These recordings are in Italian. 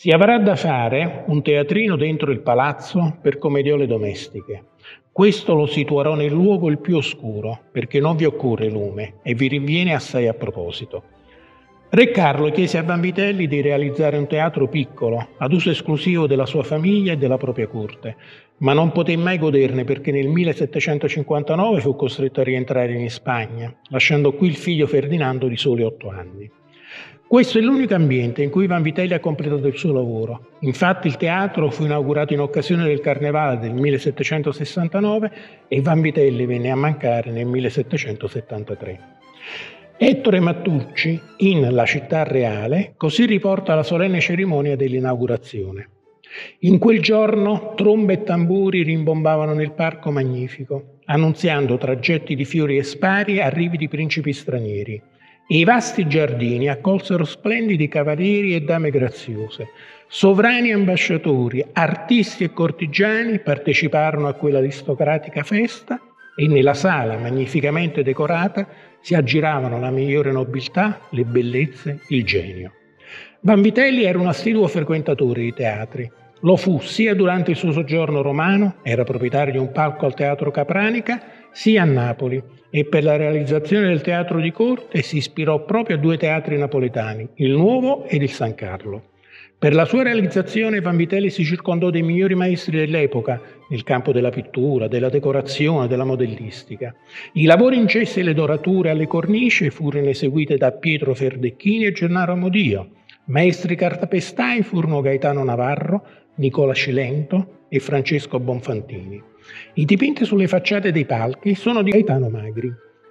Si avrà da fare un teatrino dentro il palazzo per commediole domestiche. Questo lo situerò nel luogo il più oscuro, perché non vi occorre lume e vi rinviene assai a proposito. Re Carlo chiese a Vanvitelli di realizzare un teatro piccolo, ad uso esclusivo della sua famiglia e della propria corte, ma non poté mai goderne perché nel 1759 fu costretto a rientrare in Spagna, lasciando qui il figlio Ferdinando di soli otto anni. Questo è l'unico ambiente in cui Vanvitelli ha completato il suo lavoro. Infatti il teatro fu inaugurato in occasione del Carnevale del 1769 e Vanvitelli venne a mancare nel 1773. Ettore Mattucci, in La città reale, così riporta la solenne cerimonia dell'inaugurazione. In quel giorno trombe e tamburi rimbombavano nel parco magnifico, annunziando tragetti di fiori e spari arrivi di principi stranieri. I vasti giardini accolsero splendidi cavalieri e dame graziose. Sovrani ambasciatori, artisti e cortigiani parteciparono a quella aristocratica festa e nella sala magnificamente decorata si aggiravano la migliore nobiltà, le bellezze, il genio. Vanvitelli era un assiduo frequentatore di teatri. Lo fu sia durante il suo soggiorno romano, era proprietario di un palco al Teatro Capranica, sia a Napoli e per la realizzazione del teatro di corte si ispirò proprio a due teatri napoletani, il Nuovo ed il San Carlo. Per la sua realizzazione Vanvitelli si circondò dei migliori maestri dell'epoca nel campo della pittura, della decorazione, della modellistica. I lavori in gesso e le dorature alle cornici furono eseguite da Pietro Ferdecchini e Gennaro Amodio. Maestri cartapestai furono Gaetano Navarro, Nicola Cilento e Francesco Bonfantini. I dipinti sulle facciate dei palchi sono di Gaetano Magri.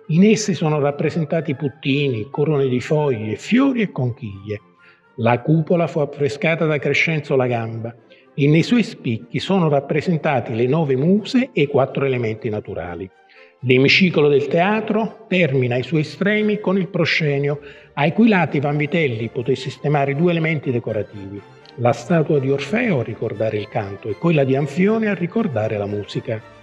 In essi sono rappresentati puttini, corone di foglie, fiori e conchiglie. La cupola fu affrescata da Crescenzo la Gamba e nei suoi spicchi sono rappresentati le nove muse e i quattro elementi naturali. L'emiciclo del teatro termina ai suoi estremi con il proscenio, ai cui lati Vanvitelli poté sistemare due elementi decorativi, la statua di Orfeo a ricordare il canto e quella di Anfione a ricordare la musica.